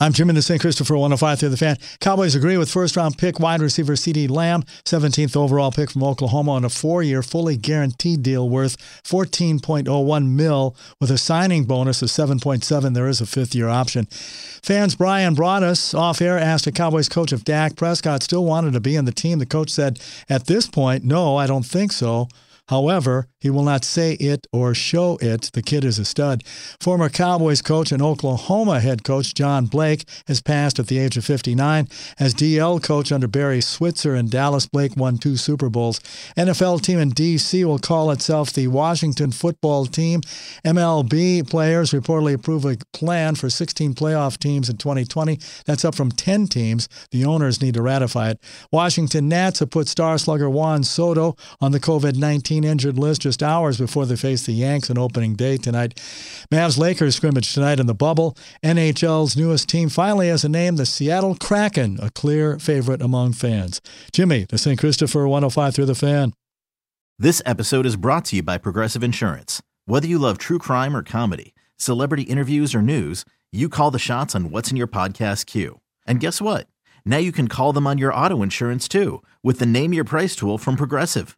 I'm Jim in the St. Christopher 105 through the fan. Cowboys agree with first round pick wide receiver CeeDee Lamb, 17th overall pick from Oklahoma on a four year fully guaranteed deal worth 14.01 mil with a signing bonus of 7.7. There is a fifth year option. Fans Bryan Broaddus off air asked a Cowboys coach if Dak Prescott still wanted to be on the team. The coach said, At this point, no, I don't think so. However, he will not say it or show it. The kid is a stud. Former Cowboys coach and Oklahoma head coach John Blake has passed at the age of 59. As DL coach under Barry Switzer in Dallas, Blake won two Super Bowls. NFL team in D.C. will call itself the Washington Football Team. MLB players reportedly approve a plan for 16 playoff teams in 2020. That's up from 10 teams. The owners need to ratify it. Washington Nats have put star slugger Juan Soto on the COVID 19 injured list just hours before they face the Yanks on opening day tonight. Mavs Lakers scrimmage tonight in the bubble. NHL's newest team finally has a name, the Seattle Kraken, a clear favorite among fans. Jimmy, the St. Christopher 105 through the fan. This episode is brought to you by Progressive Insurance. Whether you love true crime or comedy, celebrity interviews or news, you call the shots on what's in your podcast queue. And guess what? Now you can call them on your auto insurance too with the Name Your Price tool from Progressive.